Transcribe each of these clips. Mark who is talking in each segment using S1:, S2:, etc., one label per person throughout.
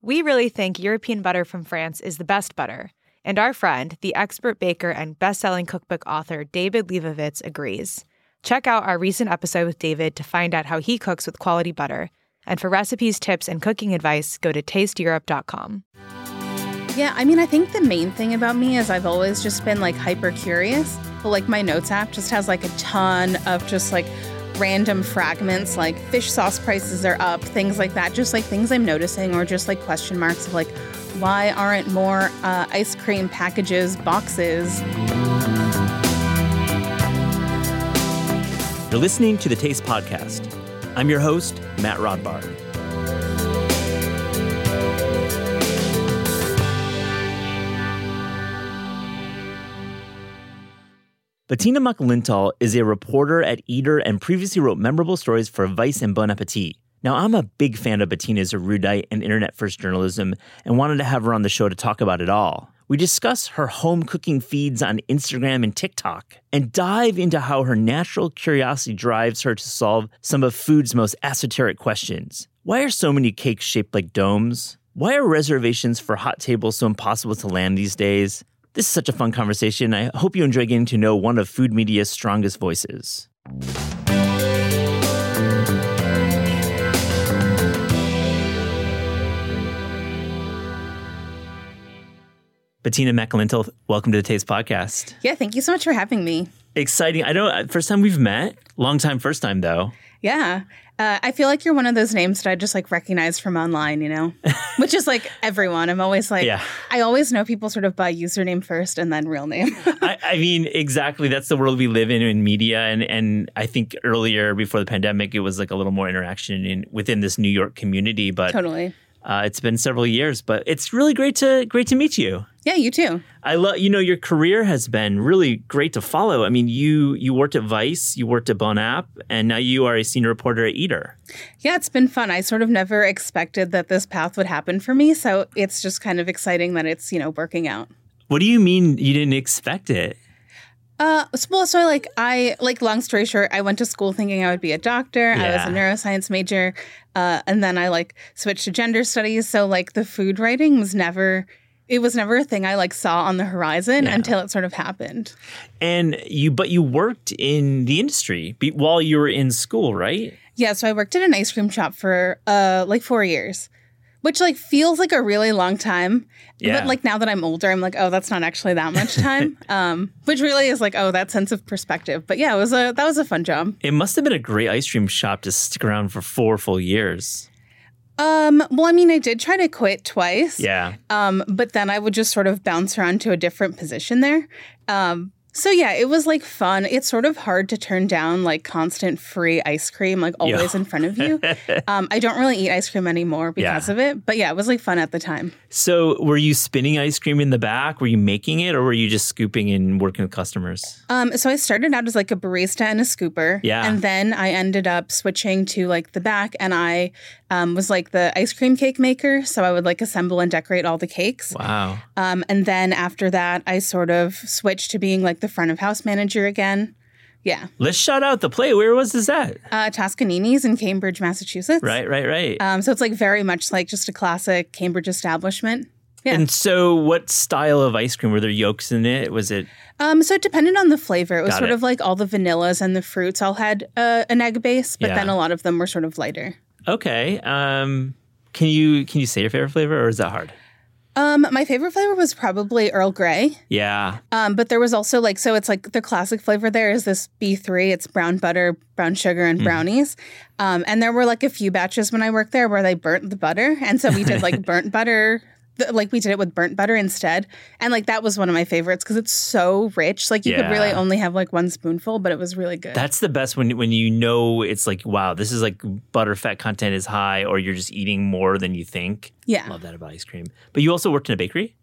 S1: We really think European butter from France is the best butter, and our friend, the expert baker and best-selling cookbook author David Lebovitz agrees. Check out our recent episode with David to find out how he cooks with quality butter. And for recipes, tips, and cooking advice, go to tasteeurope.com.
S2: Yeah, I mean, I think the main thing about me is I've always just been like hyper curious. But like my notes app just has like a ton of just like random fragments, like fish sauce prices are up, things like that. Just like things I'm noticing, or just like question marks of like, why aren't more uh, ice cream packages boxes?
S3: You're listening to the Taste Podcast. I'm your host, Matt Rodbard. Bettina Makalintal is a reporter at Eater and previously wrote memorable stories for Vice and Bon Appetit. Now, I'm a big fan of Bettina's erudite and internet first journalism and wanted to have her on the show to talk about it all. We discuss her home cooking feeds on Instagram and TikTok and dive into how her natural curiosity drives her to solve some of food's most esoteric questions. Why are so many cakes shaped like domes? Why are reservations for hot tables so impossible to land these days? This is such a fun conversation. I hope you enjoy getting to know one of food media's strongest voices. Bettina Makalintal, welcome to the Taste Podcast.
S2: Yeah, thank you so much for having me.
S3: Exciting. I know uh, first time we've met, long time, first time though.
S2: Yeah. Uh, I feel like you're one of those names that I just like recognize from online, you know, which is like everyone. I'm always like,
S3: Yeah.
S2: I always know people sort of by username first and then real name.
S3: I, I mean, exactly. That's the world we live in in media, and and I think earlier before the pandemic, it was like a little more interaction in within this New York community. But
S2: totally.
S3: Uh, it's been several years. But it's really great to great to meet you.
S2: Yeah, you too.
S3: I love you know your career has been really great to follow. I mean, you you worked at Vice, you worked at Bon App, and now you are a senior reporter at Eater.
S2: Yeah, it's been fun. I sort of never expected that this path would happen for me. So it's just kind of exciting that it's, you know, working out.
S3: What do you mean you didn't expect it?
S2: Uh, so- well, so like I like long story short, I went to school thinking I would be a doctor. I was a neuroscience major, uh, and then I like switched to gender studies. So like the food writing was never, it was never a thing I like saw on the horizon
S3: Yeah.
S2: until it sort of happened.
S3: And you, but you worked in the industry while you were in school, right?
S2: Yeah, so I worked at an ice cream shop for uh like four years, which like feels like a really long time.
S3: Yeah.
S2: But like now that I'm older, I'm like, oh, that's not actually that much time. um, which really is like, oh, that sense of perspective. But yeah, it was a that was a fun job.
S3: It must have been a great ice cream shop to stick around for four full years.
S2: Um, well, I mean, I did try to quit twice.
S3: Yeah.
S2: Um, but then I would just sort of bounce around to a different position there. Um, so yeah, it was like fun. It's sort of hard to turn down like constant free ice cream, like always in front of you. um, I don't really eat ice cream anymore because
S3: Yeah.
S2: of it. But yeah, it was like fun at the time.
S3: So, were you spinning ice cream in the back? Were you making it, or were you just scooping and working with customers?
S2: Um, so I started out as like a barista and a scooper.
S3: Yeah.
S2: And then I ended up switching to like the back and I um, was like the ice cream cake maker. So I would like assemble and decorate all the cakes.
S3: Wow.
S2: Um, and then after that, I sort of switched to being like the front of house manager again. Yeah.
S3: Let's shout out the play. Where was this at?
S2: Uh, Toscanini's in Cambridge, Massachusetts.
S3: Right, right, right.
S2: Um, so it's like very much like just a classic Cambridge establishment. yeah.
S3: And so, what style of ice cream were there? Yolks in it? Was it?
S2: Um, so it depended on the flavor. It was
S3: Got
S2: sort
S3: it.
S2: of like all the vanillas and the fruits all had uh, an egg base, but
S3: Yeah.
S2: then a lot of them were sort of lighter.
S3: Okay. Um, can you can you say your favorite flavor, or is that hard?
S2: Um, my favorite flavor was probably Earl Grey.
S3: Yeah.
S2: Um, but there was also like so it's like the classic flavor there is this B3. It's brown butter, brown sugar,
S3: Mm.
S2: and brownies. Um, and there were like a few batches when I worked there where they burnt the butter, and so we did like burnt butter. Th- Like we did it with burnt butter instead, and like that was one of my favorites because it's so rich. Like you could really only have like one spoonful, but it was really good.
S3: That's the best when when you know it's like wow, this is like butter fat content is high, or you're just eating more than you think.
S2: yeah.
S3: Love that about ice cream. But you also worked in a bakery.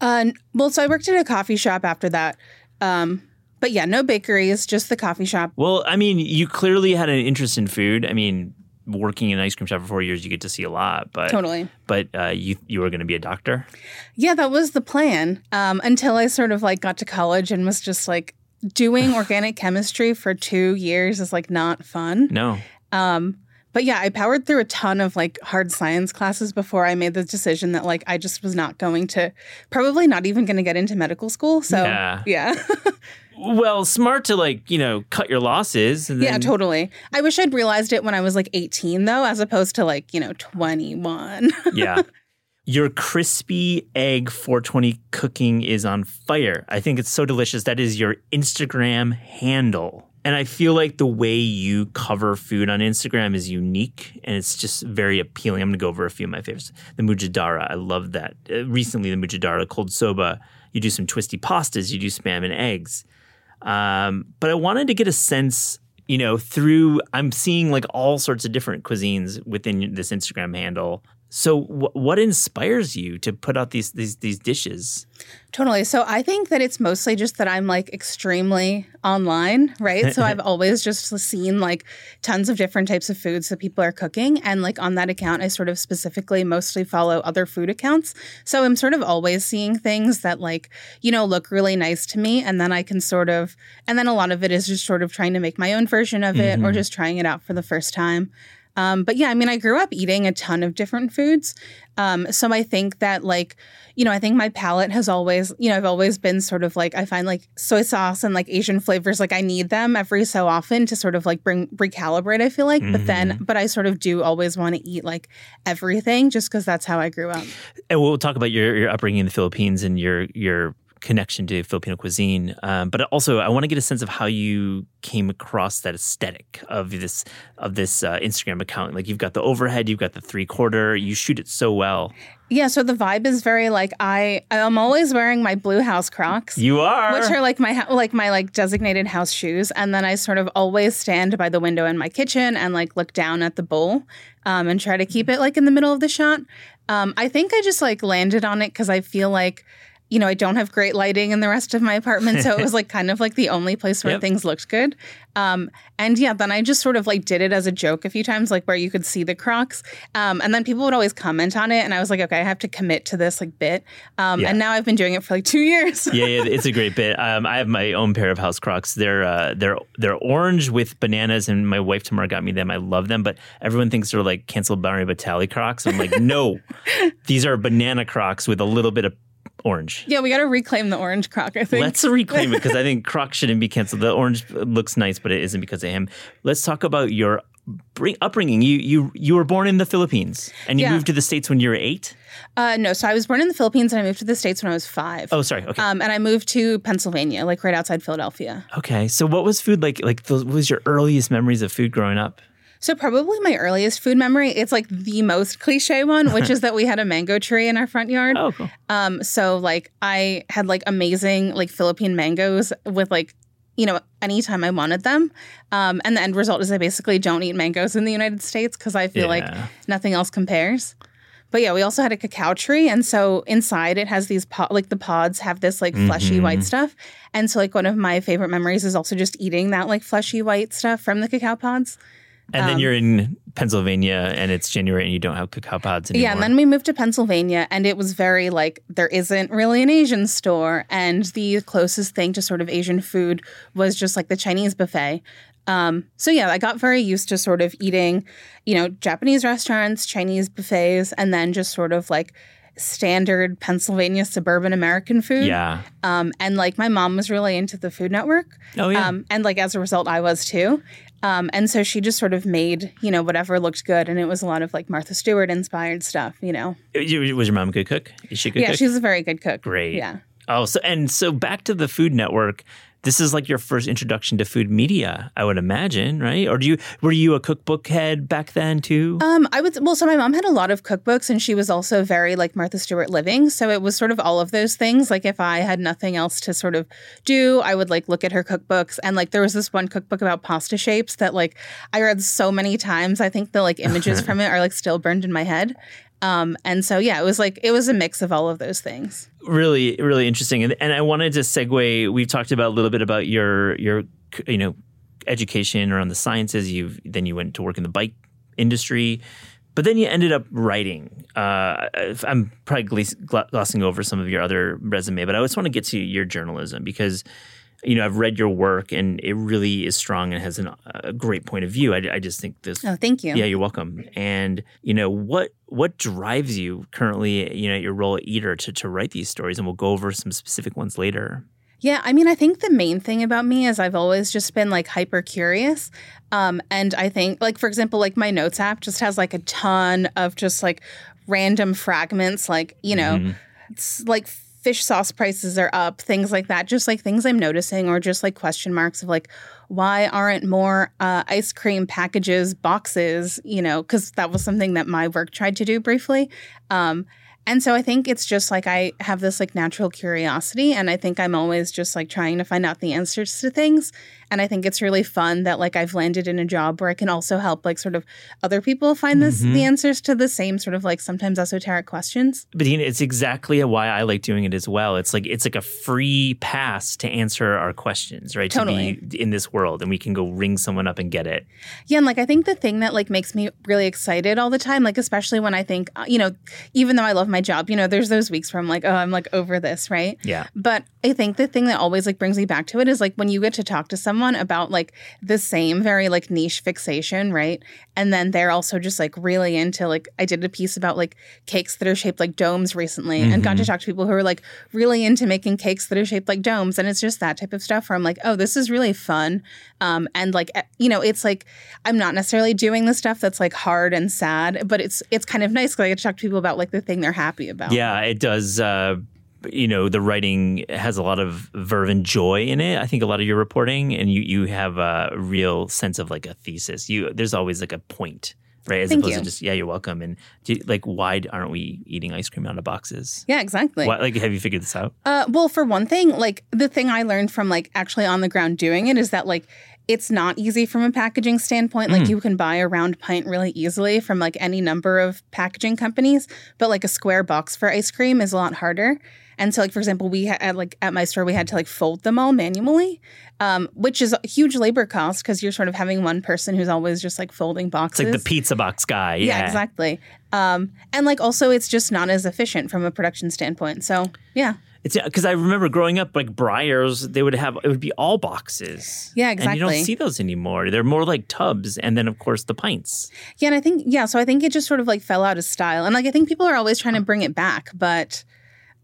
S2: Uh, well, so I worked at a coffee shop after that. Um, but yeah, no bakeries, just the coffee shop.
S3: Well, I mean, you clearly had an interest in food. I mean, working in an ice cream shop for four years, you get to see a lot. But
S2: Totally.
S3: But uh, you you were going to be a doctor.
S2: Yeah, that was the plan. Um, until I sort of like got to college and was just like doing organic chemistry for two years is like not fun.
S3: No.
S2: Um, but yeah, I powered through a ton of like hard science classes before I made the decision that like I just was not going to, probably not even going to get into medical school. So
S3: Yeah.
S2: yeah.
S3: Well, smart to like, you know, cut your losses.
S2: Yeah, totally. I wish I'd realized it when I was like 18, though, as opposed to like, you know, 21.
S3: yeah. Your crispy egg 420 cooking is on fire. I think it's so delicious. That is your Instagram handle. And I feel like the way you cover food on Instagram is unique and it's just very appealing. I'm going to go over a few of my favorites. The Mujadara, I love that. Uh, recently, the Mujadara cold soba. You do some twisty pastas, you do spam and eggs. Um, but I wanted to get a sense, you know, through I'm seeing like all sorts of different cuisines within this Instagram handle. So, wh- what inspires you to put out these these these dishes?
S2: Totally. So I think that it's mostly just that I'm like extremely online, right? so I've always just seen like tons of different types of foods that people are cooking. And like on that account, I sort of specifically mostly follow other food accounts. So I'm sort of always seeing things that like, you know, look really nice to me. And then I can sort of, and then a lot of it is just sort of trying to make my own version of it or mm-hmm. just trying it out for the first time. Um, but yeah, I mean, I grew up eating a ton of different foods. Um, so I think that, like, you know, I think my palate has always, you know, I've always been sort of like, I find like soy sauce and like Asian flavors, like I need them every so often to sort of like bring, recalibrate, I feel like. But then, but I sort of do always want to eat like everything just because that's how I grew up.
S3: And we'll talk about your, your upbringing in the Philippines and your your connection to Filipino cuisine. Um, but also, I want to get a sense of how you came across that aesthetic of this of this uh, Instagram account. Like you've got the overhead, you've got the three quarter. You shoot it so well.
S2: Yeah. So the vibe is very like, I, I'm always wearing my blue house Crocs.
S3: You are.
S2: which are like my like my like designated house shoes and then i sort of always stand by the window in my kitchen and like look down at the bowl um, and try to keep it like in the middle of the shot um, i think i just like landed on it because i feel like you know i don't have great lighting in the rest of my apartment so it was like kind of like the only place where
S3: Yep.
S2: things looked good um, and yeah then i just sort of like did it as a joke a few times like where you could see the crocs um, and then people would always comment on it and i was like okay i have to commit to this like bit um,
S3: Yeah.
S2: and now i've been doing it for like two years
S3: yeah, yeah, it's a great bit. Um, I have my own pair of house Crocs. They're uh, they're they're orange with bananas, and my wife Tamara got me them. I love them, but everyone thinks they're like canceled Mario Batali Crocs. I'm like, no, these are banana Crocs with a little bit of orange.
S2: Yeah, we got to reclaim the orange croc, I think.
S3: Let's reclaim it because I think Croc shouldn't be canceled. The orange looks nice, but it isn't because of him. Let's talk about your upbringing. You you you were born in the Philippines and you
S2: Yeah.
S3: moved to the states when you were eight.
S2: uh, no, so I was born in the Philippines and I moved to the States when I was five.
S3: Oh, sorry. Okay.
S2: Um, and I moved to Pennsylvania, like right outside Philadelphia.
S3: okay. So, what was food like? Like, those, what was your earliest memories of food growing up?
S2: So probably my earliest food memory, it's like the most cliche one, which is that we had a mango tree in our front yard.
S3: Oh, cool.
S2: Um, so like I had like amazing like Philippine mangoes with like you know anytime I wanted them. Um, and the end result is I basically don't eat mangoes in the United States because I feel like nothing else compares. But yeah, we also had a cacao tree, and so inside it has these pod, like the pods have this like fleshy white stuff, and so like one of my favorite memories is also just eating that like fleshy white stuff from the cacao pods.
S3: And
S2: Um,
S3: then you're in Pennsylvania and it's January and you don't have cacao pods anymore.
S2: Yeah, and then we moved to Pennsylvania, and it was very like there isn't really an Asian store, and the closest thing to sort of Asian food was just like the Chinese buffet. Um, so yeah, I got very used to sort of eating, you know, Japanese restaurants, Chinese buffets, and then just sort of like standard Pennsylvania suburban American food.
S3: yeah.
S2: Um, and like my mom was really into the Food Network.
S3: Oh, yeah.
S2: Um, and like as a result, I was too. Um, and so she just sort of made, you know, whatever looked good. And it was a lot of like Martha Stewart inspired stuff, you know?
S3: Was your mom a good cook? Is she a good
S2: yeah,
S3: cook?
S2: she's a very good cook.
S3: Great.
S2: Yeah.
S3: Oh, so and so back to the Food Network. This is like your first introduction to food media, I would imagine, right? Or do you were you a cookbook head back then too?
S2: Um, I would well, so my mom had a lot of cookbooks, and she was also very like Martha Stewart living. So it was sort of all of those things. Like if I had nothing else to sort of do, I would like look at her cookbooks. And like there was this one cookbook about pasta shapes that like I read so many times. I think the like images from it are like still burned in my head. Um, and so yeah, it was like it was a mix of all of those things.
S3: really really interesting. And, and i wanted to segue we've talked about a little bit about your your you know education around the sciences. You've then you went to work in the bike industry but then you ended up writing. Uh, i'm probably glossing over some of your other resume but i just want to get to your journalism because you know, I've read your work and it really is strong and has an, a great point of view. I, I just think this.
S2: Oh, thank you.
S3: Yeah, you're welcome. And you know what what drives you currently, you know, your role at Eater to to write these stories, and we'll go over some specific ones later.
S2: Yeah, I mean, I think the main thing about me is I've always just been like hyper curious. Um, and I think, like, for example, like my notes app just has like a ton of just like random fragments, like, you know, mm-hmm. it's like fish sauce prices are up, things like that, just like things I'm noticing, or just like question marks of like, why aren't more uh, ice cream packages, boxes, you know, because that was something that my work tried to do briefly. Um, and so I think it's just like I have this like natural curiosity and I think I'm always just like trying to find out the answers to things. And I think it's really fun that like I've landed in a job where I can also help like sort of other people find this mm-hmm. the answers to the same sort of like sometimes esoteric questions.
S3: But it's exactly why I like doing it as well. It's like it's like a free pass to answer our questions, right?
S2: Totally.
S3: To be in this world and we can go ring someone up and get it.
S2: Yeah, and like I think the thing that like makes me really excited all the time, like especially when I think, uh, you know, even though I love my my job, you know, there's those weeks where I'm like, oh, I'm like over this, right?
S3: Yeah.
S2: But I think the thing that always like brings me back to it is like when you get to talk to someone about like the same very like niche fixation, right? And then they're also just like really into like I did a piece about like cakes that are shaped like domes recently mm-hmm. and got to mm-hmm. talk to people who are like really into making cakes that are shaped like domes. And it's just that type of stuff where I'm like, oh, this is really fun. Um, and like eh, you know, it's like I'm not necessarily doing the stuff that's like hard and sad, but it's it's kind of nice because I get to talk to people about like the thing they're happy about.
S3: Yeah, it does. Uh, you know, the writing has a lot of verve and joy in it. I think a lot of your reporting, and you you have a real sense of like a thesis. You there's always like a point right? As
S2: Thank
S3: opposed
S2: you.
S3: to just yeah, you're welcome. And you, like, why aren't we eating ice cream out of boxes?
S2: Yeah, exactly.
S3: Why, like, have you figured this out?
S2: Uh, well, for one thing, like the thing I learned from like actually on the ground doing it is that like it's not easy from a packaging standpoint. Like mm. you can buy a round pint really easily from like any number of packaging companies, but like a square box for ice cream is a lot harder. And so, like for example, we had like at my store we had to like fold them all manually, um, which is a huge labor cost because you're sort of having one person who's always just like folding boxes.
S3: It's like the pizza box guy. Yeah,
S2: yeah exactly. Um, and like also, it's just not as efficient from a production standpoint. So yeah.
S3: It's because I remember growing up, like Breyers, they would have it would be all boxes.
S2: Yeah, exactly.
S3: And you don't see those anymore. They're more like tubs, and then of course the pints.
S2: Yeah, and I think yeah, so I think it just sort of like fell out of style, and like I think people are always trying to bring it back, but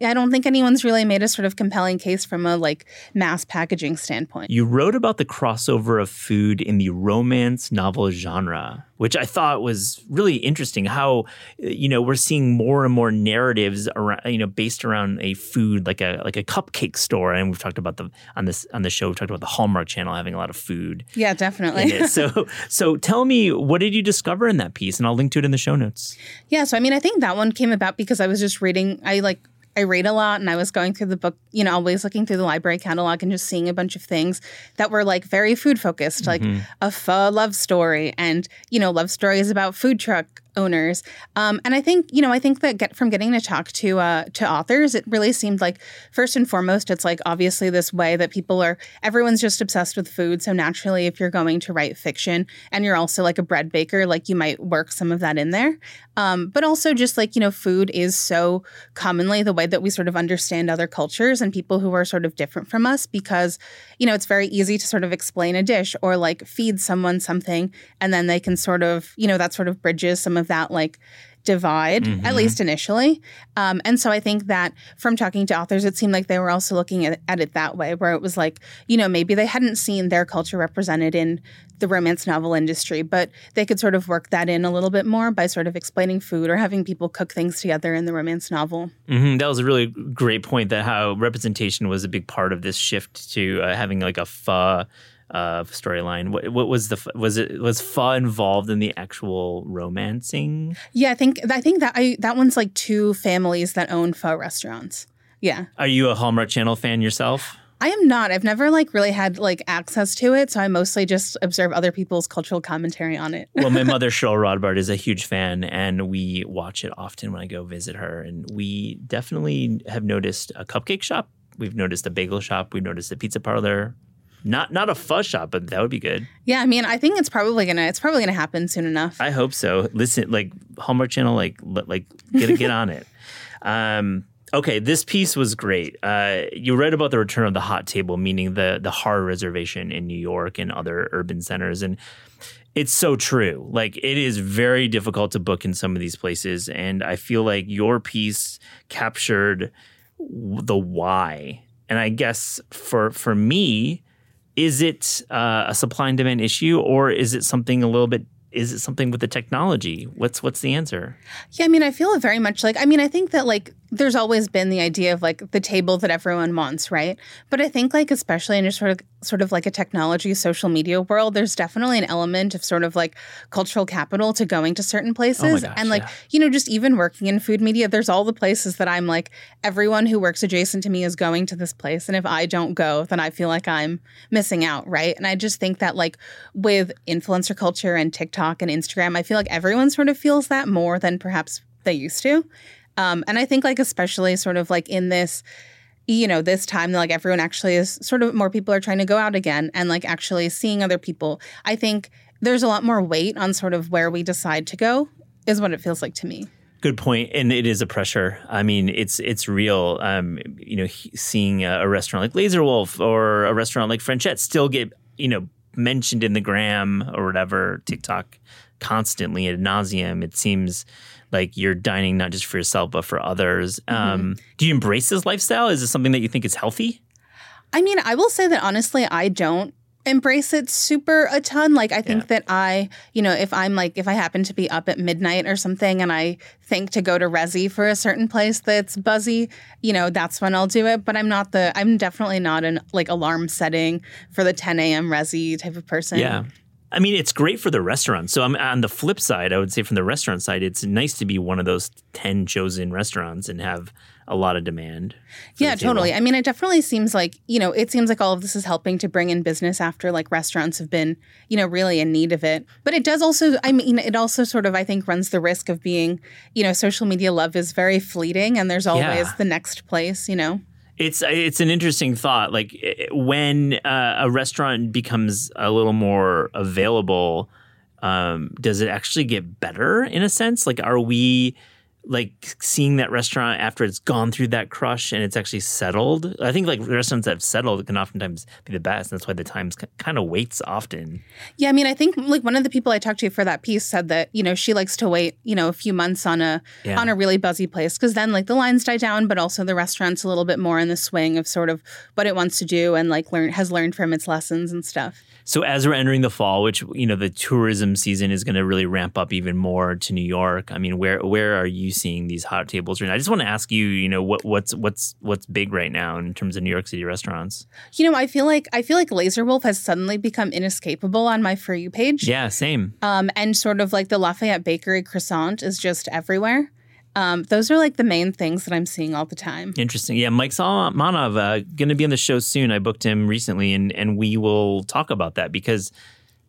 S2: I don't think anyone's really made a sort of compelling case from a like mass packaging standpoint.
S3: You wrote about the crossover of food in the romance novel genre, which I thought was really interesting. How uh, you know we're seeing more and more narratives around you know based around a food like a like a cupcake store, and we've talked about the on this on the show we've talked about the Hallmark Channel having a lot of food.
S2: Yeah, definitely.
S3: so so tell me what did you discover in that piece, and I'll link to it in the show notes.
S2: Yeah, so I mean I think that one came about because I was just reading. I like I read a lot and I was going through the book, you know, always looking through the library catalog and just seeing a bunch of things that were like very food focused, like mm-hmm. a pho love story and, you know, love stories about food truck owners. Um, and I think, you know, I think that get from getting to talk to uh, to authors, it really seemed like first and foremost, it's like obviously this way that people are everyone's just obsessed with food. So naturally, if you're going to write fiction and you're also like a bread baker, like you might work some of that in there. Um, but also just like, you know, food is so commonly the way that we sort of understand other cultures and people who are sort of different from us because, you know, it's very easy to sort of explain a dish or like feed someone something and then they can sort of, you know, that sort of bridges some of of that like divide, mm-hmm. at least initially. Um, and so I think that from talking to authors, it seemed like they were also looking at, at, it that way, where it was like, you know, maybe they hadn't seen their culture represented in the romance novel industry, but they could sort of work that in a little bit more by sort of explaining food or having people cook things together in the romance novel.
S3: Mm-hmm. That was a really great point that how representation was a big part of this shift to uh, having like a pho uh, storyline. What, what, was the was it was pho involved in the actual romancing?
S2: Yeah, I think I think that I that one's like two families that own pho restaurants. Yeah.
S3: Are you a Hallmark Channel fan yourself?
S2: I am not. I've never like really had like access to it, so I mostly just observe other people's cultural commentary on it.
S3: well, my mother Cheryl Rodbard is a huge fan, and we watch it often when I go visit her. And we definitely have noticed a cupcake shop. We've noticed a bagel shop. We've noticed a pizza parlor. Not not a fuzz shop, but that would be good.
S2: Yeah, I mean, I think it's probably gonna it's probably gonna happen soon enough.
S3: I hope so. Listen, like Hallmark Channel, like like get get on it. Um, Okay, this piece was great. Uh, you read about the return of the hot table, meaning the the Harrah reservation in New York and other urban centers, and it's so true. Like it is very difficult to book in some of these places, and I feel like your piece captured the why. And I guess for for me, is it uh, a supply and demand issue, or is it something a little bit is it something with the technology? What's what's the answer?
S2: Yeah, I mean, I feel very much like I mean, I think that like there's always been the idea of like the table that everyone wants, right? But I think like especially in a sort of sort of like a technology social media world, there's definitely an element of sort of like cultural capital to going to certain oh places.
S3: Oh gosh,
S2: and like,
S3: yeah.
S2: you know, just even working in food media, there's all the places that I'm like, everyone who works adjacent to me is going to this place. And if I don't go, then I feel like I'm missing out, right? And I just think that like with influencer culture and TikTok and Instagram, I feel like everyone sort of feels that more than perhaps they used to. Um, and I think like especially sort of like in this, you know, this time like everyone actually is sort of more people are trying to go out again and like actually seeing other people. I think there's a lot more weight on sort of where we decide to go is what it feels like to me.
S3: Good point, and it is a pressure. I mean, it's it's real. Um, you know, he- seeing a, a restaurant like Laser Wolf or a restaurant like Frenchette still get you know mentioned in the gram or whatever TikTok constantly ad nauseum. It seems like you're dining not just for yourself but for others. Um, do you embrace this lifestyle? Is this something that you think is healthy?
S2: I mean, I will say that honestly, I don't embrace it super a ton. Like, I think
S3: Yeah.
S2: that I, you know, if I'm like, if I happen to be up at midnight or something and I think to go to Resy for a certain place that's buzzy, you know, that's when I'll do it. But I'm not the, I'm definitely not an like alarm setting for the 10 a.m. Resy type of person.
S3: Yeah. I mean, it's great for the restaurant. So I'm on the flip side, I would say from the restaurant side, it's nice to be one of those 10 chosen restaurants and have a lot of demand.
S2: Yeah, totally. I mean, it definitely seems like, you know, it seems like all of this is helping to bring in business after like restaurants have been, you know, really in need of it. But it does also, I mean, it also sort of, I think, runs the risk of being, you know, social media love is very fleeting and there's always
S3: Yeah.
S2: the next place, you know?
S3: It's it's an interesting thought. Like eh, when uh, a restaurant becomes a little more available, um, does it actually get better in a sense? Like, are we like seeing that restaurant after it's gone through that crush and it's actually settled? I think like restaurants that have settled can oftentimes be the best. And That's why the times kind of waits often.
S2: Yeah, I mean, I think like one of the people I talked to for that piece said that you know she likes to wait you know a few months on a
S3: Yeah.
S2: on a really buzzy place because then like the lines die down, but also the restaurant's a little bit more in the swing of sort of what it wants to do and like learn has learned from its lessons and stuff.
S3: So as we're entering the fall, which you know the tourism season is going to really ramp up even more to New York. I mean, where where are you seeing these hot tables right now? I just want to ask you, you know, what what's what's what's big right now in terms of New York City restaurants?
S2: You know, I feel like I feel like Laser Wolf has suddenly become inescapable on my for you page.
S3: Yeah, same.
S2: Um, and sort of like the Lafayette Bakery croissant is just everywhere. Um, those are like the main things that I'm seeing all the time.
S3: Interesting. Yeah, Mike Solomonov uh, going to be on the show soon. I booked him recently, and and we will talk about that because.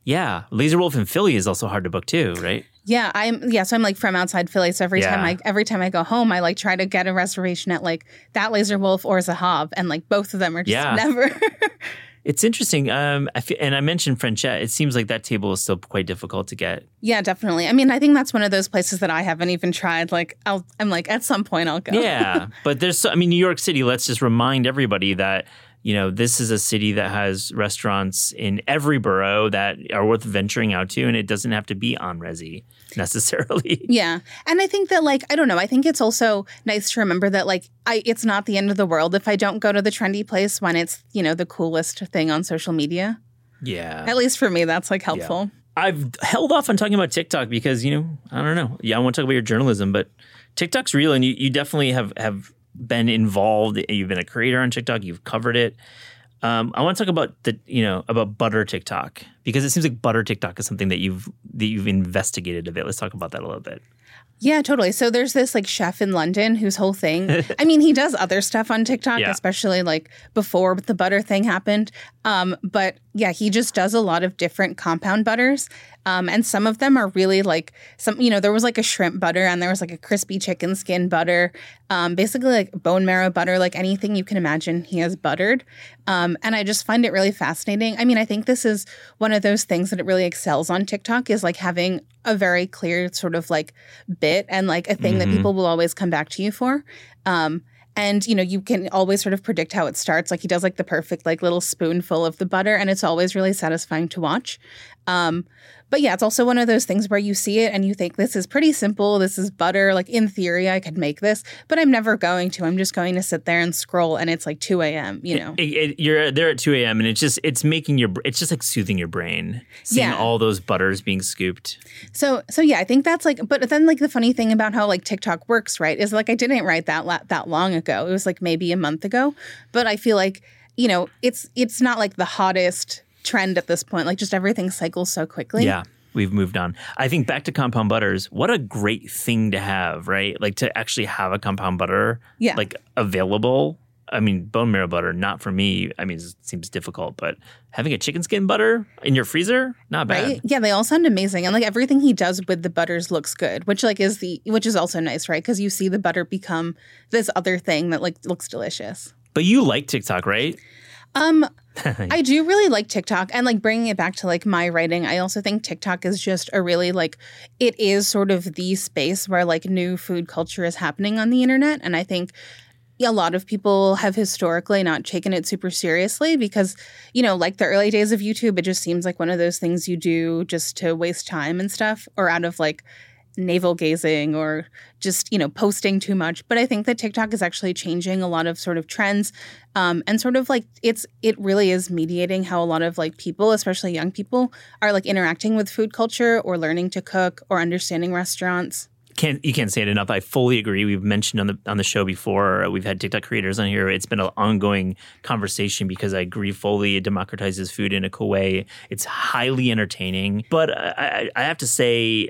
S3: Yeah, Laser Wolf in Philly is also hard to book too, right?
S2: Yeah, I'm yeah, so I'm like from outside Philly. So every time I every time I go home, I like try to get a reservation at like that Laser Wolf or Zahav, and like both of them are just
S3: Yeah.
S2: never.
S3: It's interesting. Um, I and I mentioned Frenchette. It seems like that table is still quite difficult to get.
S2: yeah, definitely. I mean, I think that's one of those places that I haven't even tried. Like, I'll I'm like at some point I'll go.
S3: Yeah, but there's so, I mean New York City. Let's just remind everybody that you know this is a city that has restaurants in every borough that are worth venturing out to, and it doesn't have to be on Resy necessarily.
S2: Yeah. And I think that like I don't know, I think it's also nice to remember that like I it's not the end of the world if I don't go to the trendy place when it's, you know, the coolest thing on social media.
S3: Yeah,
S2: At least for me that's like helpful.
S3: I've held off on talking about TikTok because you know I don't know. Yeah, I want to talk about your journalism, but TikTok's real, and you, you definitely have have been involved. You've been a creator on TikTok. You've covered it. Um, I want to talk about the you know about butter TikTok because it seems like butter TikTok is something that you've that you've investigated a bit. Let's talk about that a little bit.
S2: Yeah, totally. So there's this like chef in London whose whole thing. I mean, he does other stuff on TikTok,
S3: Yeah.
S2: especially like before the butter thing happened. Um, but yeah, he just does a lot of different compound butters. Um, and some of them are really like some, you know, there was like a shrimp butter and there was like a crispy chicken skin butter, um, basically like bone marrow butter, like anything you can imagine he has buttered. Um, and I just find it really fascinating. I mean, I think this is one of those things that it really excels on TikTok is like having a very clear sort of like bit and like a thing that people will always come back to you for. Um, and you know you can always sort of predict how it starts. Like he does like the perfect like little spoonful of the butter and it's always really satisfying to watch um, but yeah, it's also one of those things where you see it and you think this is pretty simple. This is butter. Like in theory, I could make this, but I'm never going to. I'm just going to sit there and scroll, and it's like 2 a.m. You know,
S3: It- it- you're there at 2 a.m. and it's just it's making your it's just like soothing your brain seeing
S2: Yeah.
S3: all those butters being scooped.
S2: so so yeah, I think that's like. But then like the funny thing about how like TikTok works, right, is like I didn't write that la- that long ago. It was like maybe a month ago, but I feel like you know it's it's not like the hottest trend at this point. Like just everything cycles so quickly.
S3: Yeah, we've moved on. I think back to compound butters. What a great thing to have, right? Like to actually have a compound butter,
S2: Yeah.
S3: like available. I mean, bone marrow butter, not for me. I mean, it seems difficult, but having a chicken skin butter in your freezer, not bad.
S2: Right? Yeah, they all sound amazing, and like everything he does with the butters looks good, which like is the which is also nice, right? Because you see the butter become this other thing that like looks delicious.
S3: But you like TikTok, right?
S2: Um, I do really like TikTok, and like bringing it back to like my writing, I also think TikTok is just a really like it is sort of the space where like new food culture is happening on the internet, and I think a lot of people have historically not taken it super seriously because, you know, like the early days of YouTube, it just seems like one of those things you do just to waste time and stuff or out of like navel gazing or just, you know, posting too much. But I think that TikTok is actually changing a lot of sort of trends um, and sort of like it's, it really is mediating how a lot of like people, especially young people, are like interacting with food culture or learning to cook or understanding restaurants.
S3: can't you can't say it enough. I fully agree. We've mentioned on the on the show before. We've had TikTok creators on here. It's been an ongoing conversation because I agree fully. It democratizes food in a cool way. It's highly entertaining, but I, I, I have to say,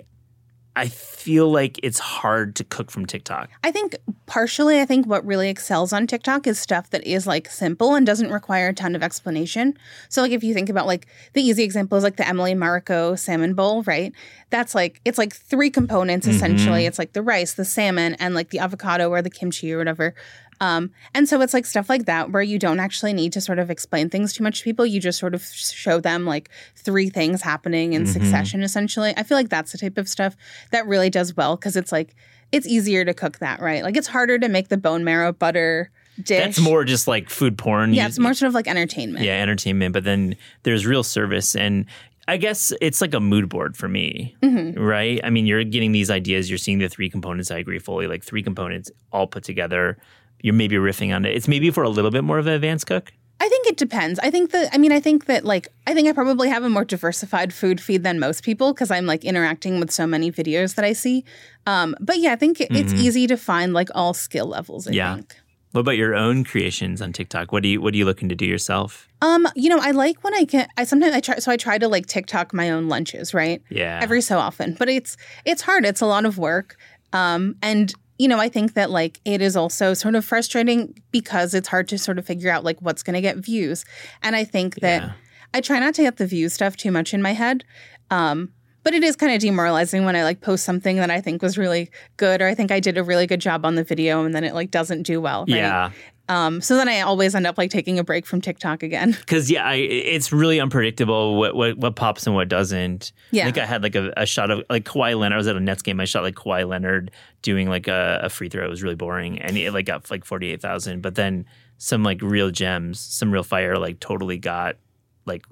S3: I feel like it's hard to cook from TikTok.
S2: I think partially, I think what really excels on TikTok is stuff that is like simple and doesn't require a ton of explanation. So, like, if you think about like the easy example is like the Emily Mariko salmon bowl, right? That's like, it's like three components mm-hmm. essentially. It's like the rice, the salmon, and like the avocado or the kimchi or whatever. Um, and so it's like stuff like that where you don't actually need to sort of explain things too much to people. You just sort of show them like three things happening in succession, essentially. I feel like that's the type of stuff that really does well because it's like, it's easier to cook that, right? Like it's harder to make the bone marrow butter dish.
S3: That's more just like food porn.
S2: Yeah, it's more sort of like entertainment.
S3: yeah, entertainment, but then there's real service and I guess it's like a mood board for me,
S2: Mm-hmm.
S3: right? I mean, you're getting these ideas, you're seeing the three components. I agree fully, like three components all put together. You're maybe riffing on it. It's maybe for a little bit more of an advanced cook.
S2: I think it depends. I think that I mean I think that like I think I probably have a more diversified food feed than most people because I'm like interacting with so many videos that I see. Um, but yeah, I think it- it's easy to find like all skill levels. I
S3: Mm-hmm. Yeah.
S2: think.
S3: What about your own creations on TikTok? What do you what are you looking to do yourself?
S2: Um, you know, I like when I can. I sometimes I try. So I try to like TikTok my own lunches, right?
S3: Yeah.
S2: Every so often, but it's it's hard. It's a lot of work. Um, and you know, I think that like it is also sort of frustrating because it's hard to sort of figure out like what's going to get views. And I think that
S3: Yeah.
S2: I try not to get the view stuff too much in my head. Um, but it is kind of demoralizing when I like post something that I think was really good or I think I did a really good job on the video and then it like doesn't do well. Right?
S3: Yeah.
S2: Um, so then I always end up like taking a break from TikTok again.
S3: Because yeah, I, it's really unpredictable what, what what pops and what doesn't.
S2: Yeah.
S3: I think I had like a, a shot of like Kawhi Leonard. I was at a Nets game. I shot like Kawhi Leonard doing like a, a free throw. It was really boring, and it like got like forty eight thousand. But then some like real gems, some real fire, like totally got like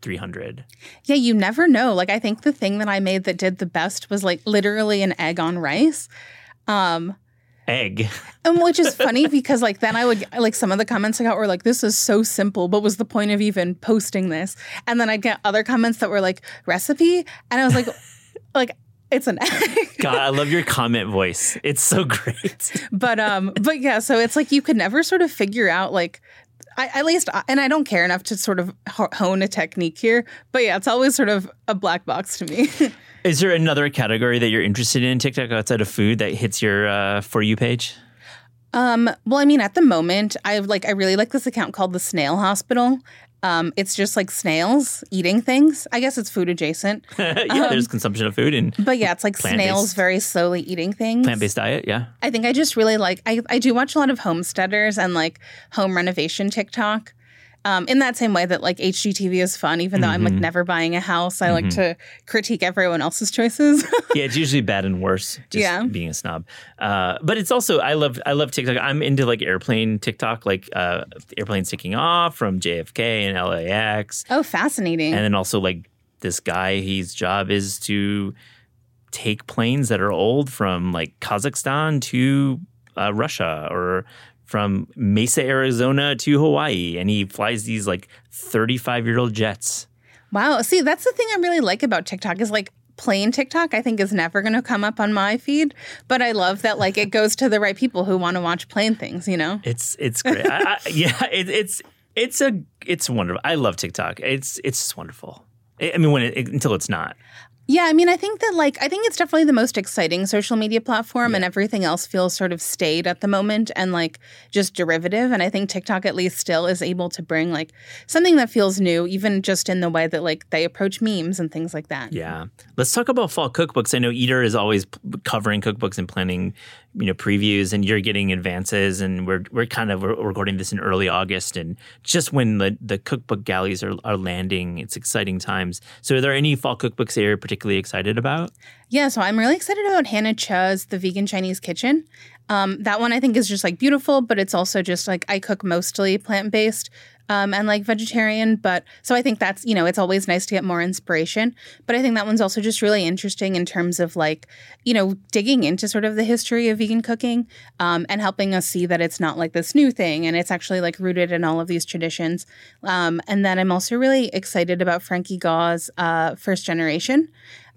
S3: three hundred.
S2: Yeah, you never know. Like I think the thing that I made that did the best was like literally an egg on rice. Um
S3: Egg.
S2: and which is funny because like then I would like some of the comments I got were like this is so simple what was the point of even posting this and then I'd get other comments that were like recipe and I was like like it's an egg
S3: God, I love your comment voice. It's so great.
S2: but um but yeah so it's like you could never sort of figure out like I, at least and I don't care enough to sort of hone a technique here but yeah it's always sort of a black box to me
S3: Is there another category that you're interested in TikTok outside of food that hits your uh, for you page?
S2: Um, well, I mean, at the moment, I like I really like this account called the Snail Hospital. Um, it's just like snails eating things. I guess it's food adjacent,
S3: yeah,
S2: Um,
S3: there's consumption of food and
S2: but yeah, it's like snails very slowly eating things.
S3: plant based diet. Yeah.
S2: I think I just really like I, I do watch a lot of homesteaders and like home renovation TikTok. Um, in that same way that like HGTV is fun, even though I'm like
S3: Mhm.
S2: never buying a house, I like
S3: Mhm.
S2: to critique everyone else's choices.
S3: yeah, it's usually bad and worse. Just
S2: Yeah.
S3: being a snob. Uh, but it's also I love I love TikTok. I'm into like airplane TikTok, like uh, airplanes taking off from JFK and LAX,
S2: oh, fascinating.
S3: and then also like this guy, his job is to take planes that are old from like Kazakhstan to uh, Russia or from Mesa, Arizona to Hawaii, and he flies these like 35 year old jets.
S2: Wow. See, that's the thing I really like about TikTok is like plane TikTok, I think is never going to come up on my feed. But I love that like it goes to the right people who want to watch plane things, you know?
S3: It's it's great. I, I, yeah, it, it's it's a it's wonderful. I love TikTok. It's it's just wonderful. I I mean, when it, until it's not.
S2: Yeah, I mean, I think that like I think it's definitely the most exciting social media platform, and everything else feels sort of stayed at the moment and like just derivative. And I think TikTok at least still is able to bring like something that feels new, even just in the way that like they approach memes and things like that.
S3: Yeah. Let's talk about fall cookbooks. I know Eater is always p- covering cookbooks and planning, you know, previews, and you're getting advances, and we're we're kind of recording this in early August, and just when the the cookbook galleys are are landing, it's exciting times. So, are there any fall cookbooks that you're particularly excited about?
S2: Yeah, so I'm really excited about Hannah Che's The Vegan Chinese Kitchen. Um, that one I think is just like beautiful, but it's also just like I cook mostly plant based um, and like vegetarian. But so I think that's, you know, it's always nice to get more inspiration. But I think that one's also just really interesting in terms of like, you know, digging into sort of the history of vegan cooking um, and helping us see that it's not like this new thing and it's actually like rooted in all of these traditions. Um, and then I'm also really excited about Frankie Gaw's uh, First Generation.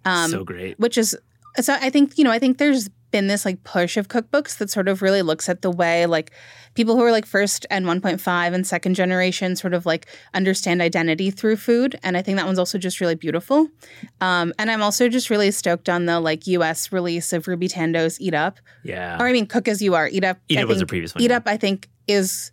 S2: Um,
S3: so great.
S2: which is so I think you know I think there's been this like push of cookbooks that sort of really looks at the way like people who are like first and 1.5 and second generation sort of like understand identity through food and I think that one's also just really beautiful um, and I'm also just really stoked on the like US release of Ruby Tandoh's Eat Up
S3: Yeah.
S2: or I mean Cook as You Are Eat Up
S3: Eat
S2: I
S3: Up was
S2: think-
S3: the previous one,
S2: Eat
S3: yeah.
S2: Up I think is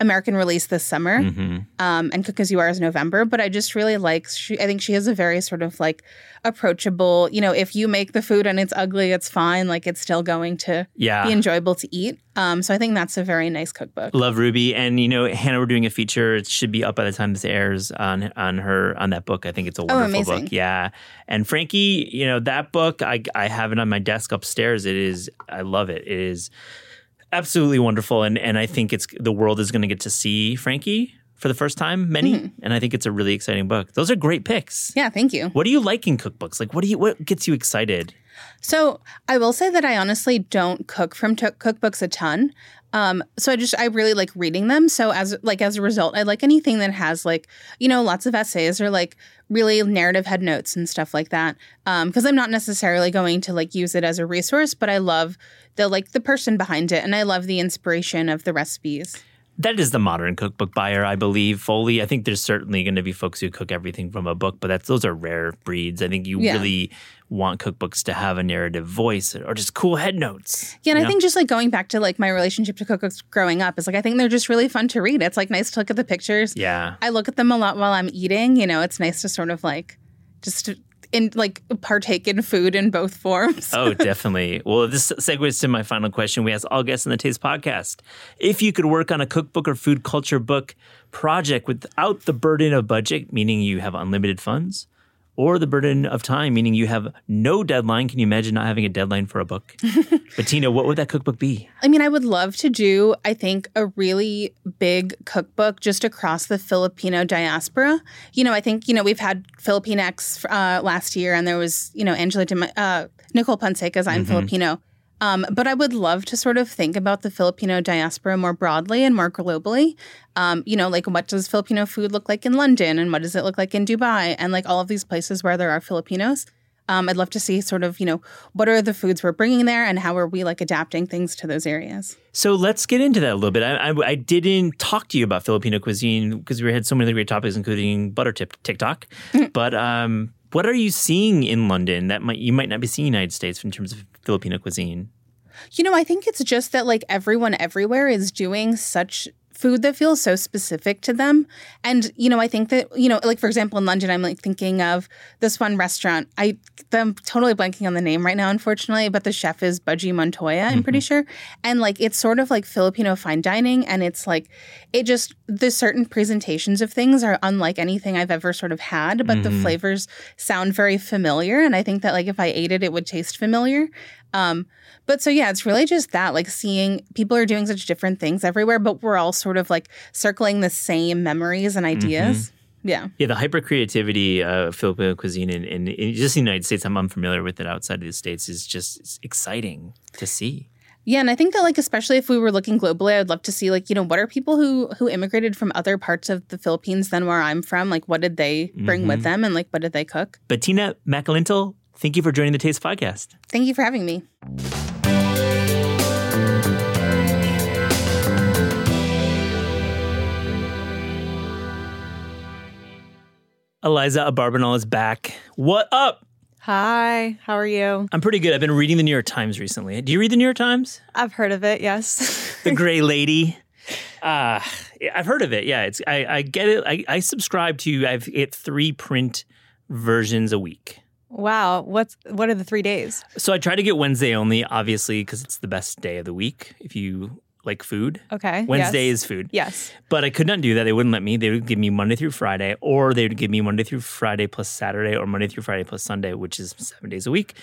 S2: American release this summer
S3: hmm
S2: um, and Cook as You Are is November. But I just really like, she, I think she has a very sort of like approachable, you know, if you make the food and it's ugly, it's fine. Like it's still going to
S3: Yeah.
S2: be enjoyable to eat. Um, so I think that's a very nice cookbook.
S3: Love Ruby, and you know Hannah. We're doing a feature. It should be up by the time this airs on on her on that book. I think it's a wonderful
S2: amazing.
S3: book. Yeah, and Frankie, you know that book. I I have it on my desk upstairs. It is. I love it. It is absolutely wonderful, and and I think it's the world is going to get to see Frankie for the first time. Many, mm-hmm. and I think it's a really exciting book. Those are great picks.
S2: Yeah, thank you.
S3: What do you like in cookbooks? Like, what do you what gets you excited?
S2: So I will say that I honestly don't cook from cookbooks a ton. Um, so I just I really like reading them. So as like as a result, I like anything that has like you know lots of essays or like really narrative head notes and stuff like that. Because I'm not necessarily going to like use it as a resource, but I love the like the person behind it, and I love the inspiration of the recipes.
S3: That is the modern cookbook buyer, I believe. Foley. I think there's certainly going to be folks who cook everything from a book, but that's those are rare breeds. I think you
S2: Yeah.
S3: really want cookbooks to have a narrative voice or just cool head notes.
S2: Yeah, and I
S3: know?
S2: think just like going back to like my relationship to cookbooks growing up is like I think they're just really fun to read. It's like nice to look at the pictures.
S3: yeah,
S2: I look at them a lot while I'm eating. You know, it's nice to sort of like just in like partake in food in both forms.
S3: oh, definitely. Well, this segues to my final question. We ask all guests in the Taste Podcast if you could work on a cookbook or food culture book project without the burden of budget, meaning you have unlimited funds, or the burden of time, meaning you have no deadline. Can you imagine not having a deadline for a book? Bettina, what would that cookbook be?
S2: I mean, I would love to do, I think, a really big cookbook just across the Filipino diaspora. You know, I think, you know, we've had Filipinx uh, last year and there was, you know, Angela, uh, Nicole Ponseca's I'm Filipino. Um, but I would love to sort of think about the Filipino diaspora more broadly and more globally. Um, you know, like what does Filipino food look like in London and what does it look like in Dubai and like all of these places where there are Filipinos. Um, I'd love to see sort of, you know, what are the foods we're bringing there and how are we like adapting things to those areas?
S3: So let's get into that a little bit. I, I, I didn't talk to you about Filipino cuisine because we had so many great topics, including butter tip TikTok. but um, what are you seeing in London that might you might not be seeing in the United States in terms of Filipino cuisine?
S2: You know, I think it's just that like everyone everywhere is doing such food that feels so specific to them. And, you know, I think that, you know, like for example, in London, I'm like thinking of this one restaurant. I, I'm totally blanking on the name right now, unfortunately, but the chef is Budgie Montoya, I'm mm-hmm. pretty sure. And like, it's sort of like Filipino fine dining. And it's like, it just, the certain presentations of things are unlike anything I've ever sort of had, but mm-hmm. the flavors sound very familiar. And I think that like if I ate it, it would taste familiar. Um, but so yeah, it's really just that like seeing people are doing such different things everywhere, but we're all sort of like circling the same memories and ideas. Mm-hmm. Yeah.
S3: Yeah, the hyper creativity of Filipino cuisine in, in, in, just the United States, I'm unfamiliar with it outside of the States, is just exciting to see.
S2: Yeah, and I think that like especially if we were looking globally, I'd love to see like, you know, what are people who who immigrated from other parts of the Philippines than where I'm from? Like what did they bring mm-hmm. with them and like what did they cook?
S3: Bettina Makalintal, thank you for joining the Taste Podcast.
S2: Thank you for having me.
S3: Aliza Abarbanel is back. What up?
S1: Hi, how are you?
S3: I'm pretty good. I've been reading the New York Times recently. Do you read the New York Times?
S1: I've heard of it, yes.
S3: the Gray Lady. Uh, I've heard of it. Yeah, it's I, I get it. I, I subscribe to. I've get three print versions a week.
S1: Wow, what's what are the three days?
S3: So I try to get Wednesday only, obviously, because it's the best day of the week. If you like food.
S1: Okay.
S3: Wednesday
S1: yes.
S3: is food.
S1: Yes.
S3: But I could not do that. They wouldn't let me. They would give me Monday through Friday, or they would give me Monday through Friday plus Saturday, or Monday through Friday plus Sunday, which is seven days a week.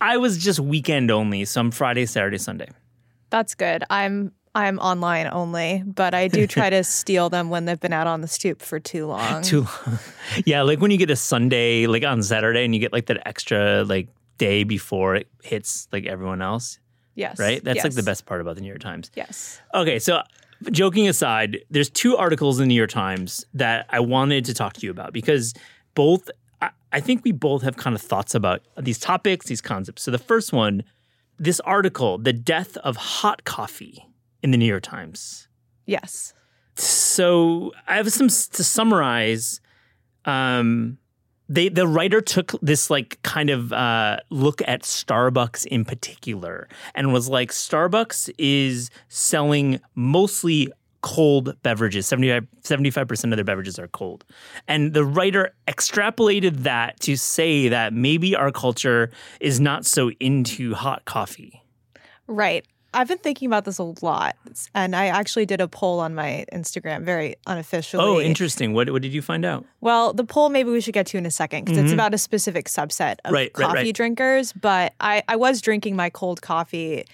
S3: I was just weekend only, so I'm Friday, Saturday, Sunday.
S1: That's good. I'm I'm online only, but I do try to steal them when they've been out on the stoop for too long.
S3: Too long. yeah, like when you get a Sunday, like on Saturday, and you get like that extra like day before it hits like everyone else.
S1: Yes.
S3: Right? That's
S1: yes.
S3: like the best part about the New York Times.
S1: Yes.
S3: Okay, so joking aside, there's two articles in the New York Times that I wanted to talk to you about because both, I, I think we both have kind of thoughts about these topics, these concepts. So the first one, this article, The Death of Hot Coffee in the New York Times.
S1: Yes.
S3: So I have some to summarize. Um, they the writer took this like kind of uh, look at Starbucks in particular and was like Starbucks is selling mostly cold beverages 75 percent of their beverages are cold and the writer extrapolated that to say that maybe our culture is not so into hot coffee
S1: right I've been thinking about this a lot, and I actually did a poll on my Instagram, very unofficially.
S3: Oh, interesting. What what did you find out?
S1: Well, the poll maybe we should get to in a second because mm-hmm. it's about a specific subset of
S3: right,
S1: coffee
S3: right, right.
S1: drinkers. But I I was drinking my cold coffee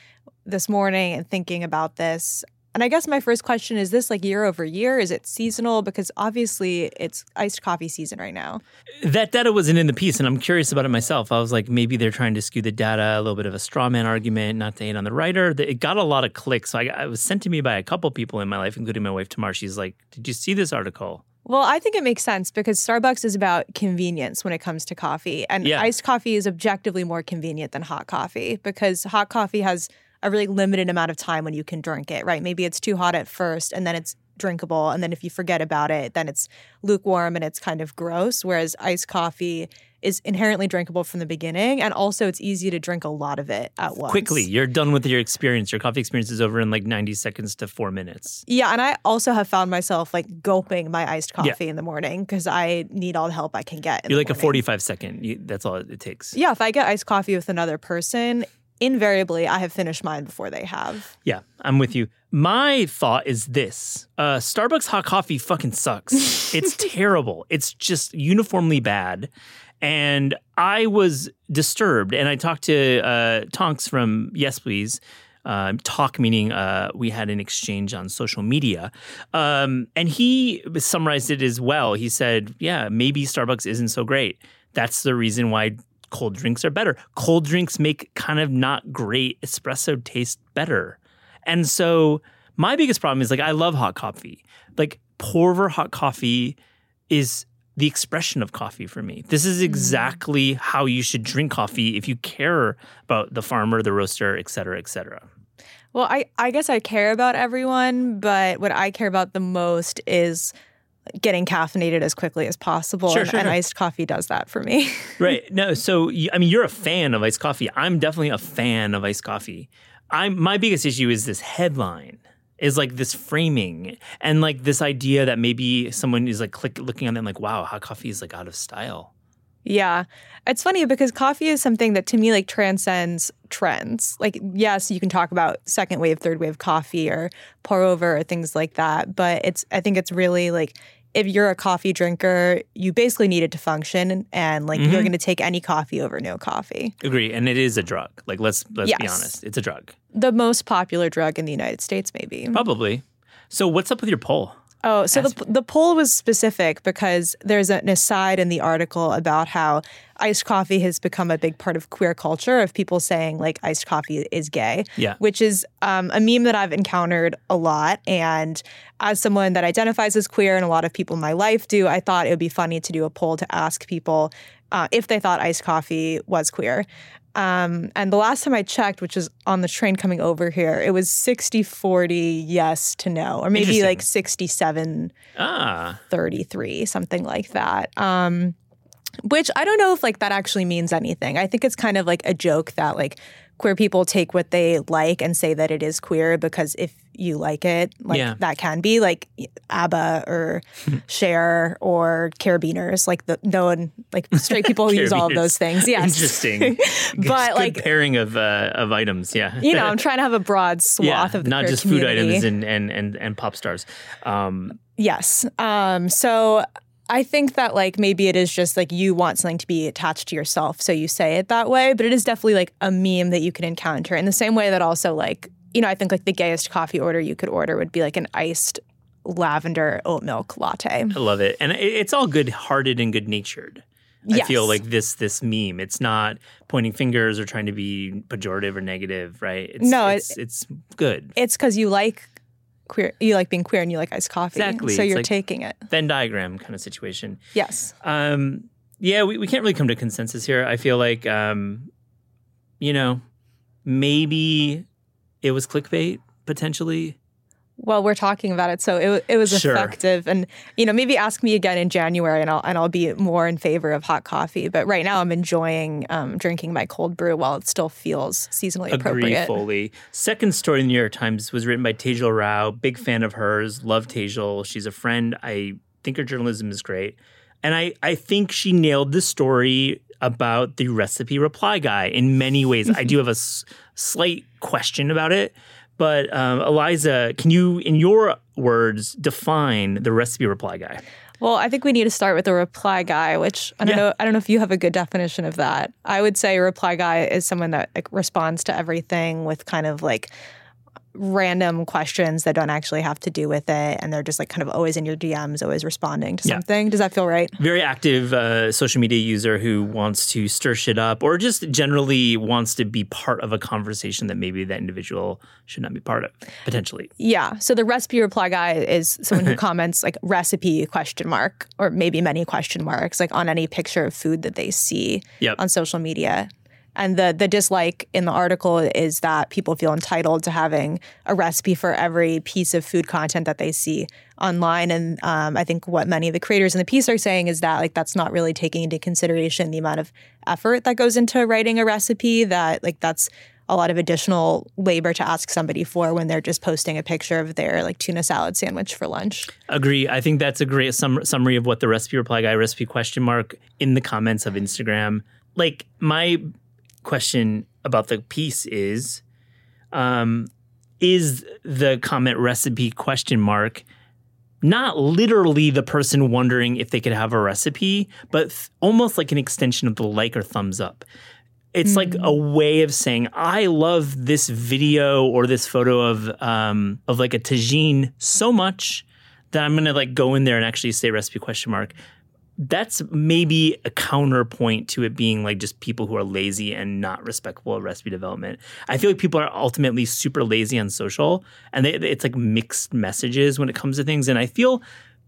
S1: this morning and thinking about this, and I guess my first question is this like year over year? Is it seasonal? Because obviously it's iced coffee season right now.
S3: That data wasn't in the piece, and I'm curious about it myself. I was like, maybe they're trying to skew the data, a little bit of a straw man argument, not to hate on the writer. It got a lot of clicks. So I, it was sent to me by a couple people in my life, including my wife, Tamar. She's like, Did you see this article?
S1: Well, I think it makes sense because Starbucks is about convenience when it comes to coffee. And
S3: yeah.
S1: iced coffee is objectively more convenient than hot coffee because hot coffee has a really limited amount of time when you can drink it, right? Maybe it's too hot at first and then it's drinkable. And then if you forget about it, then it's lukewarm and it's kind of gross. Whereas iced coffee is inherently drinkable from the beginning. And also, it's easy to drink a lot of it at once.
S3: Quickly, you're done with your experience. Your coffee experience is over in like 90 seconds to four minutes.
S1: Yeah. And I also have found myself like gulping my iced coffee yeah. in the morning because I need all the help I can get.
S3: You're like
S1: morning.
S3: a 45 second. You, that's all it takes.
S1: Yeah. If I get iced coffee with another person, invariably I have finished mine before they have.
S3: Yeah, I'm with you. My thought is this uh, Starbucks hot coffee fucking sucks. it's terrible. It's just uniformly bad. And I was disturbed. And I talked to uh, Tonx from Yes Plz. Uh, talk meaning uh, we had an exchange on social media. Um, and he summarized it as well. He said, Yeah, maybe Starbucks isn't so great. That's the reason why cold drinks are better. Cold drinks make kind of not great espresso taste better. And so my biggest problem is like I love hot coffee. Like pour over hot coffee is the expression of coffee for me. This is mm. exactly mm. how you should drink coffee if you care about the farmer, the roaster, et cetera, et cetera.
S1: Well, I, I guess I care about everyone, but what I care about the most is getting caffeinated as quickly as possible.
S3: Sure,
S1: and,
S3: sure,
S1: and
S3: sure.
S1: iced coffee does that for me.
S3: right. No, so I mean, you're a fan of iced coffee. I'm definitely a fan of iced coffee. I'm my biggest issue is this headline. is like this framing and like this idea that maybe someone is like click looking on them like, wow, hot coffee is like out of style.
S1: Yeah. It's funny because coffee is something that to me like transcends trends. Like, yes, you can talk about second wave, third wave coffee or pour over or things like that. But it's, I think it's really like, if you're a coffee drinker, you basically need it to function and like
S3: Mm-hmm.
S1: you're going to take any coffee over no coffee.
S3: Agree. And it is a drug. Like let's let's be honest. It's a drug.
S1: The most popular drug in the United States, maybe.
S3: Probably. So what's up with your poll?
S1: Oh, so the, the poll was specific because there's an aside in the article about how iced coffee has become a big part of queer culture of people saying like iced coffee is gay.
S3: Yeah.
S1: Which is um, a meme that I've encountered a lot. And as someone that identifies as queer and a lot of people in my life do, I thought it would be funny to do a poll to ask people uh, if they thought iced coffee was queer. Um, and the last time I checked, which is on the train coming over here, it was 60 40 yes to no, or maybe like 67
S3: Ah.
S1: 33, something like that. Um, which I don't know if like that actually means anything. I think it's kind of like a joke that like queer people take what they like and say that it is queer because if you like it, like
S3: Yeah.
S1: that can be like ABBA or Cher or Carabiners. Like the no one like straight people use all of those things. Yes,
S3: Interesting.
S1: but like
S3: pairing of uh, of items, yeah.
S1: you know, I'm trying to have a broad swath
S3: yeah,
S1: of the
S3: not just food items and, and and and pop stars. Um,
S1: Yes. Um, so I think that like maybe it is just like you want something to be attached to yourself, so you say it that way. But it is definitely like a meme that you can encounter in the same way that also like you know I think like the gayest coffee order you could order would be like an iced lavender oat milk latte.
S3: I love it, and it's all good-hearted and good-natured. I feel like this this meme. It's not pointing fingers or trying to be pejorative or negative, right? It's,
S1: No, it-
S3: it's, it's good.
S1: It's because you like queer, you like being queer, and you like iced coffee.
S3: Exactly.
S1: So
S3: It's
S1: you're
S3: like-
S1: taking it.
S3: Venn diagram kind of situation.
S1: Yes.
S3: Um, yeah, we, we can't really come to consensus here. I feel like, um, you know, maybe it was clickbait potentially.
S1: Well, we're talking about it, so it, it was
S3: Sure.
S1: effective, and you know, maybe ask me again in January, and I'll and I'll be more in favor of hot coffee. But right now, I'm enjoying um, drinking my cold brew while it still feels seasonally
S3: Agree
S1: appropriate.
S3: fully. Second story in the New York Times was written by Tejal Rao. Big fan of hers. Love Tejal. She's a friend. I think her journalism is great. And I, I think she nailed the story about the recipe reply guy in many ways. I do have a s- slight question about it. But um, Aliza, can you, in your words, define the recipe reply guy?
S1: Well, I think we need to start with the reply guy, which I don't
S3: Yeah.
S1: know. I don't know if you have a good definition of that. I would say a reply guy is someone that like, responds to everything with kind of like random questions that don't actually have to do with it, and they're just like kind of always in your DMs, always responding to
S3: Yeah.
S1: something. Does that feel right?
S3: very active uh, social media user who wants to stir shit up or just generally wants to be part of a conversation that maybe that individual should not be part of potentially
S1: Yeah. So the recipe reply guy is someone who comments like recipe question mark or maybe many question marks like on any picture of food that they see
S3: Yep.
S1: on social media. And the the dislike in the article is that people feel entitled to having a recipe for every piece of food content that they see online. And um, I think what many of the creators in the piece are saying is that like that's not really taking into consideration the amount of effort that goes into writing a recipe. That like that's a lot of additional labor to ask somebody for when they're just posting a picture of their like tuna salad sandwich for lunch.
S3: agree i think that's a great sum- summary of what the recipe reply guy recipe question mark in the comments of instagram like my question about the piece is um is the comment recipe question mark not literally the person wondering if they could have a recipe, but th- almost like an extension of the like or thumbs up. It's like a way of saying I love this video or this photo of um, of like a tagine so much that I'm gonna like go in there and actually say recipe question mark. That's maybe a counterpoint to it being like just people who are lazy and not respectful of recipe development. I feel like people are ultimately super lazy on social, and they, it's like mixed messages when it comes to things. And I feel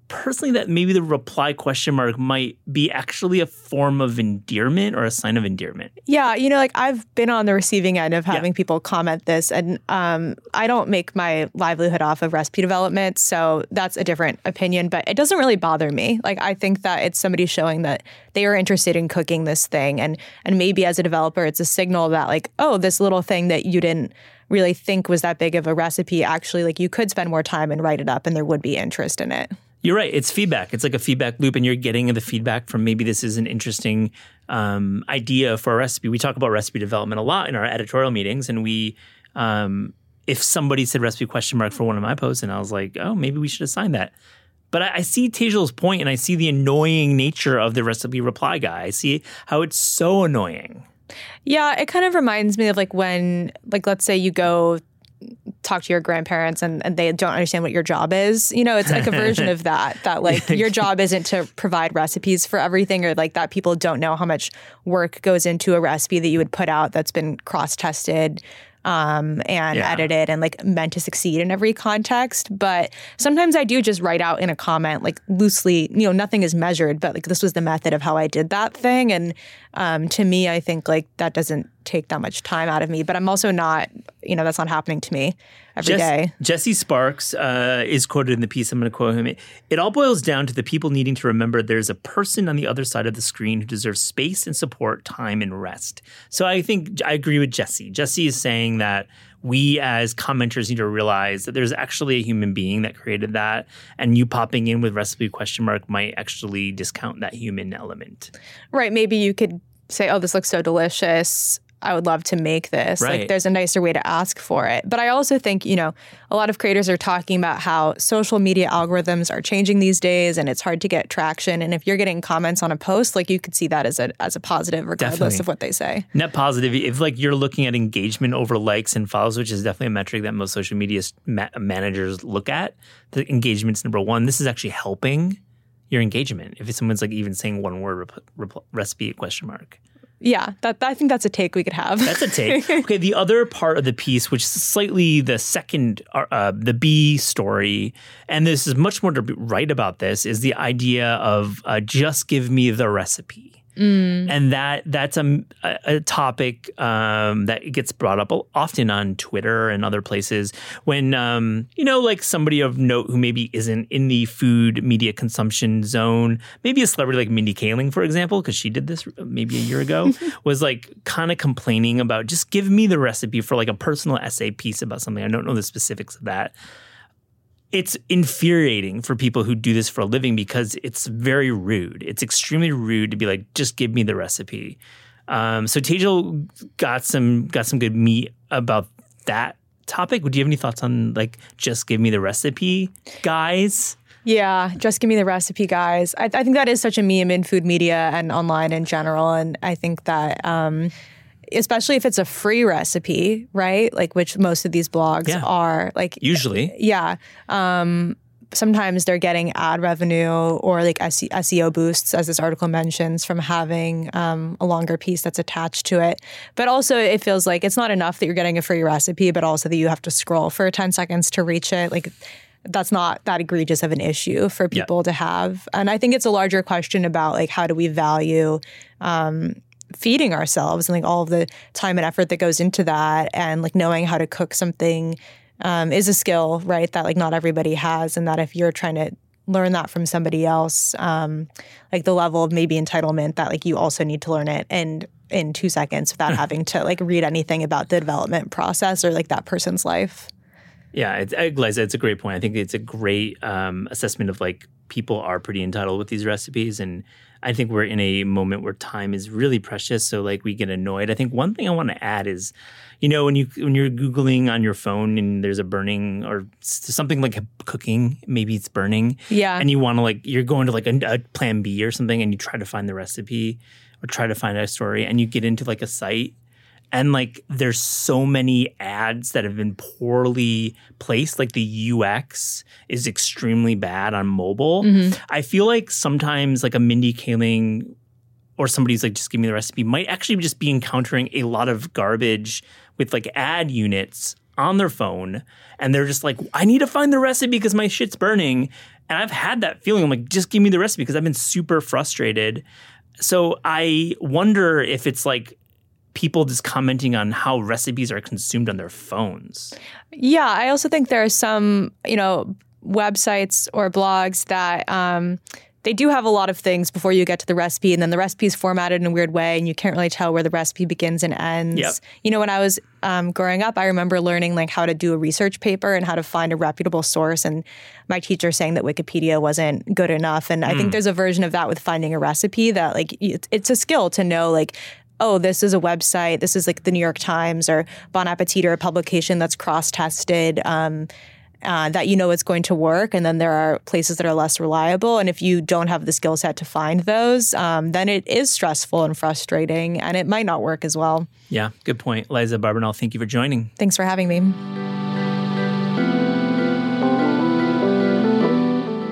S3: personally that maybe the reply question mark might be actually a form of endearment or a sign of endearment.
S1: Yeah, you know, like I've been on the receiving end of having people comment this, and um, I don't make my livelihood off of recipe development, so that's a different opinion. But it doesn't really bother me. Like I think that it's somebody showing that they are interested in cooking this thing, and and maybe as a developer, it's a signal that like, oh, this little thing that you didn't really think was that big of a recipe actually like you could spend more time and write it up and there would be interest in it.
S3: You're right. It's feedback. It's like a feedback loop, and you're getting the feedback from maybe this is an interesting um, idea for a recipe. We talk about recipe development a lot in our editorial meetings, and we, um, if somebody said recipe question mark for one of my posts, and I was like, oh, maybe we should assign that. But I, I see Tejal's point, and I see the annoying nature of the recipe reply guy. I see how it's so annoying.
S1: Yeah, it kind of reminds me of like when, like, let's say you go talk to your grandparents and, and they don't understand what your job is. You know, it's like a version of that, that like your job isn't to provide recipes for everything or like that people don't know how much work goes into a recipe that you would put out that's been cross tested um, and yeah. edited and like meant to succeed in every context. But sometimes I do just write out in a comment, like loosely, you know, nothing is measured, but like this was the method of how I did that thing. And um, to me, I think like that doesn't take that much time out of me. But I'm also not, you know, that's not happening to me every Jess, day.
S3: Jesse Sparks uh, is quoted in the piece. I'm going to quote him. It all boils down to the people needing to remember there's a person on the other side of the screen who deserves space and support, time and rest. So I think I agree with Jesse. Jesse is saying that we as commenters need to realize that there's actually a human being that created that and you popping in with recipe question mark might actually discount that human element
S1: right maybe you could say oh this looks so delicious I would love to make this. Right. Like there's a nicer way to ask for it. But I also think, you know, a lot of creators are talking about how social media algorithms are changing these days and it's hard to get traction. And if you're getting comments on a post, like you could see that as a as a positive regardless definitely. of what they say.
S3: Net positive. If like you're looking at engagement over likes and follows, which is definitely a metric that most social media ma- managers look at, the engagement's number one. This is actually helping your engagement. If someone's like even saying one word rep- rep- recipe question mark.
S1: Yeah, that, I think that's a take we could have.
S3: That's a take. okay, the other part of the piece, which is slightly the second, uh, uh, the B story, and this is much more to write about this, is the idea of uh, just give me the recipe. Mm. And that that's a, a topic um, that gets brought up often on Twitter and other places when um, you know, like somebody of note who maybe isn't in the food media consumption zone, maybe a celebrity like Mindy Kaling, for example, because she did this maybe a year ago, was like kind of complaining about just give me the recipe for like a personal essay piece about something. I don't know the specifics of that it's infuriating for people who do this for a living because it's very rude. It's extremely rude to be like, just give me the recipe. Um, so Tejal got some got some good meat about that topic. Would you have any thoughts on like just give me the recipe, guys?
S1: Yeah, just give me the recipe, guys. I, I think that is such a meme in food media and online in general, and I think that. Um, especially if it's a free recipe, right? Like which most of these blogs yeah. are like
S3: usually.
S1: Yeah. Um, sometimes they're getting ad revenue or like SEO boosts, as this article mentions, from having um, a longer piece that's attached to it. But also, it feels like it's not enough that you're getting a free recipe, but also that you have to scroll for 10 seconds to reach it. Like, that's not that egregious of an issue for people to have. And I think it's a larger question about like how do we value um, feeding ourselves and like all of the time and effort that goes into that and like knowing how to cook something um, is a skill right that like not everybody has and that if you're trying to learn that from somebody else um, like the level of maybe entitlement that like you also need to learn it and in two seconds without having to like read anything about the development process or like that person's life.
S3: Yeah it's, Liza, it's a great point. I think it's a great um, assessment of like people are pretty entitled with these recipes and I think we're in a moment where time is really precious. So like we get annoyed. I think one thing I want to add is, you know, when you when you're googling on your phone and there's a burning or something like a cooking, maybe it's burning.
S1: Yeah.
S3: And you want to like you're going to like a, a plan B or something, and you try to find the recipe or try to find a story, and you get into like a site and like there's so many ads that have been poorly placed. Like the ux is extremely bad on mobile. Mm-hmm. i feel like sometimes like a mindy kaling or somebody's like just give me the recipe might actually just be encountering a lot of garbage with like ad units on their phone. And they're just like i need to find the recipe because my shit's burning. And i've had that feeling. I'm like just give me the recipe because i've been super frustrated. So i wonder if it's like people just commenting on how recipes are consumed on their phones.
S1: Yeah, I also think there are some, you know, websites or blogs that um, they do have a lot of things before you get to the recipe, and then the recipe is formatted in a weird way, and you can't really tell where the recipe begins and ends.
S3: Yep.
S1: You know, when I was um, growing up, I remember learning like how to do a research paper and how to find a reputable source, and my teacher saying that Wikipedia wasn't good enough. And I think there's a version of that with finding a recipe that like it's a skill to know like oh, this is a website, this is like the New York Times or Bon Appetit or a publication that's cross tested. Um, uh, that you know it's going to work, and then there are places that are less reliable. And if you don't have the skill set to find those, um, then it is stressful and frustrating, and it might not work as well.
S3: Yeah, good point. Liza Barbanel, thank you for joining.
S1: Thanks for having me.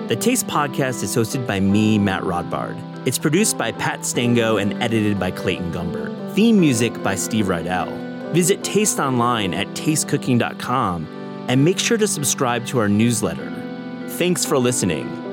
S3: The Taste Podcast is hosted by me, Matt Rodbard. It's produced by Pat Stango and edited by Clayton Gumbert. Theme music by Steve Rydell. Visit Taste online at tastecooking.com and make sure to subscribe to our newsletter. Thanks for listening.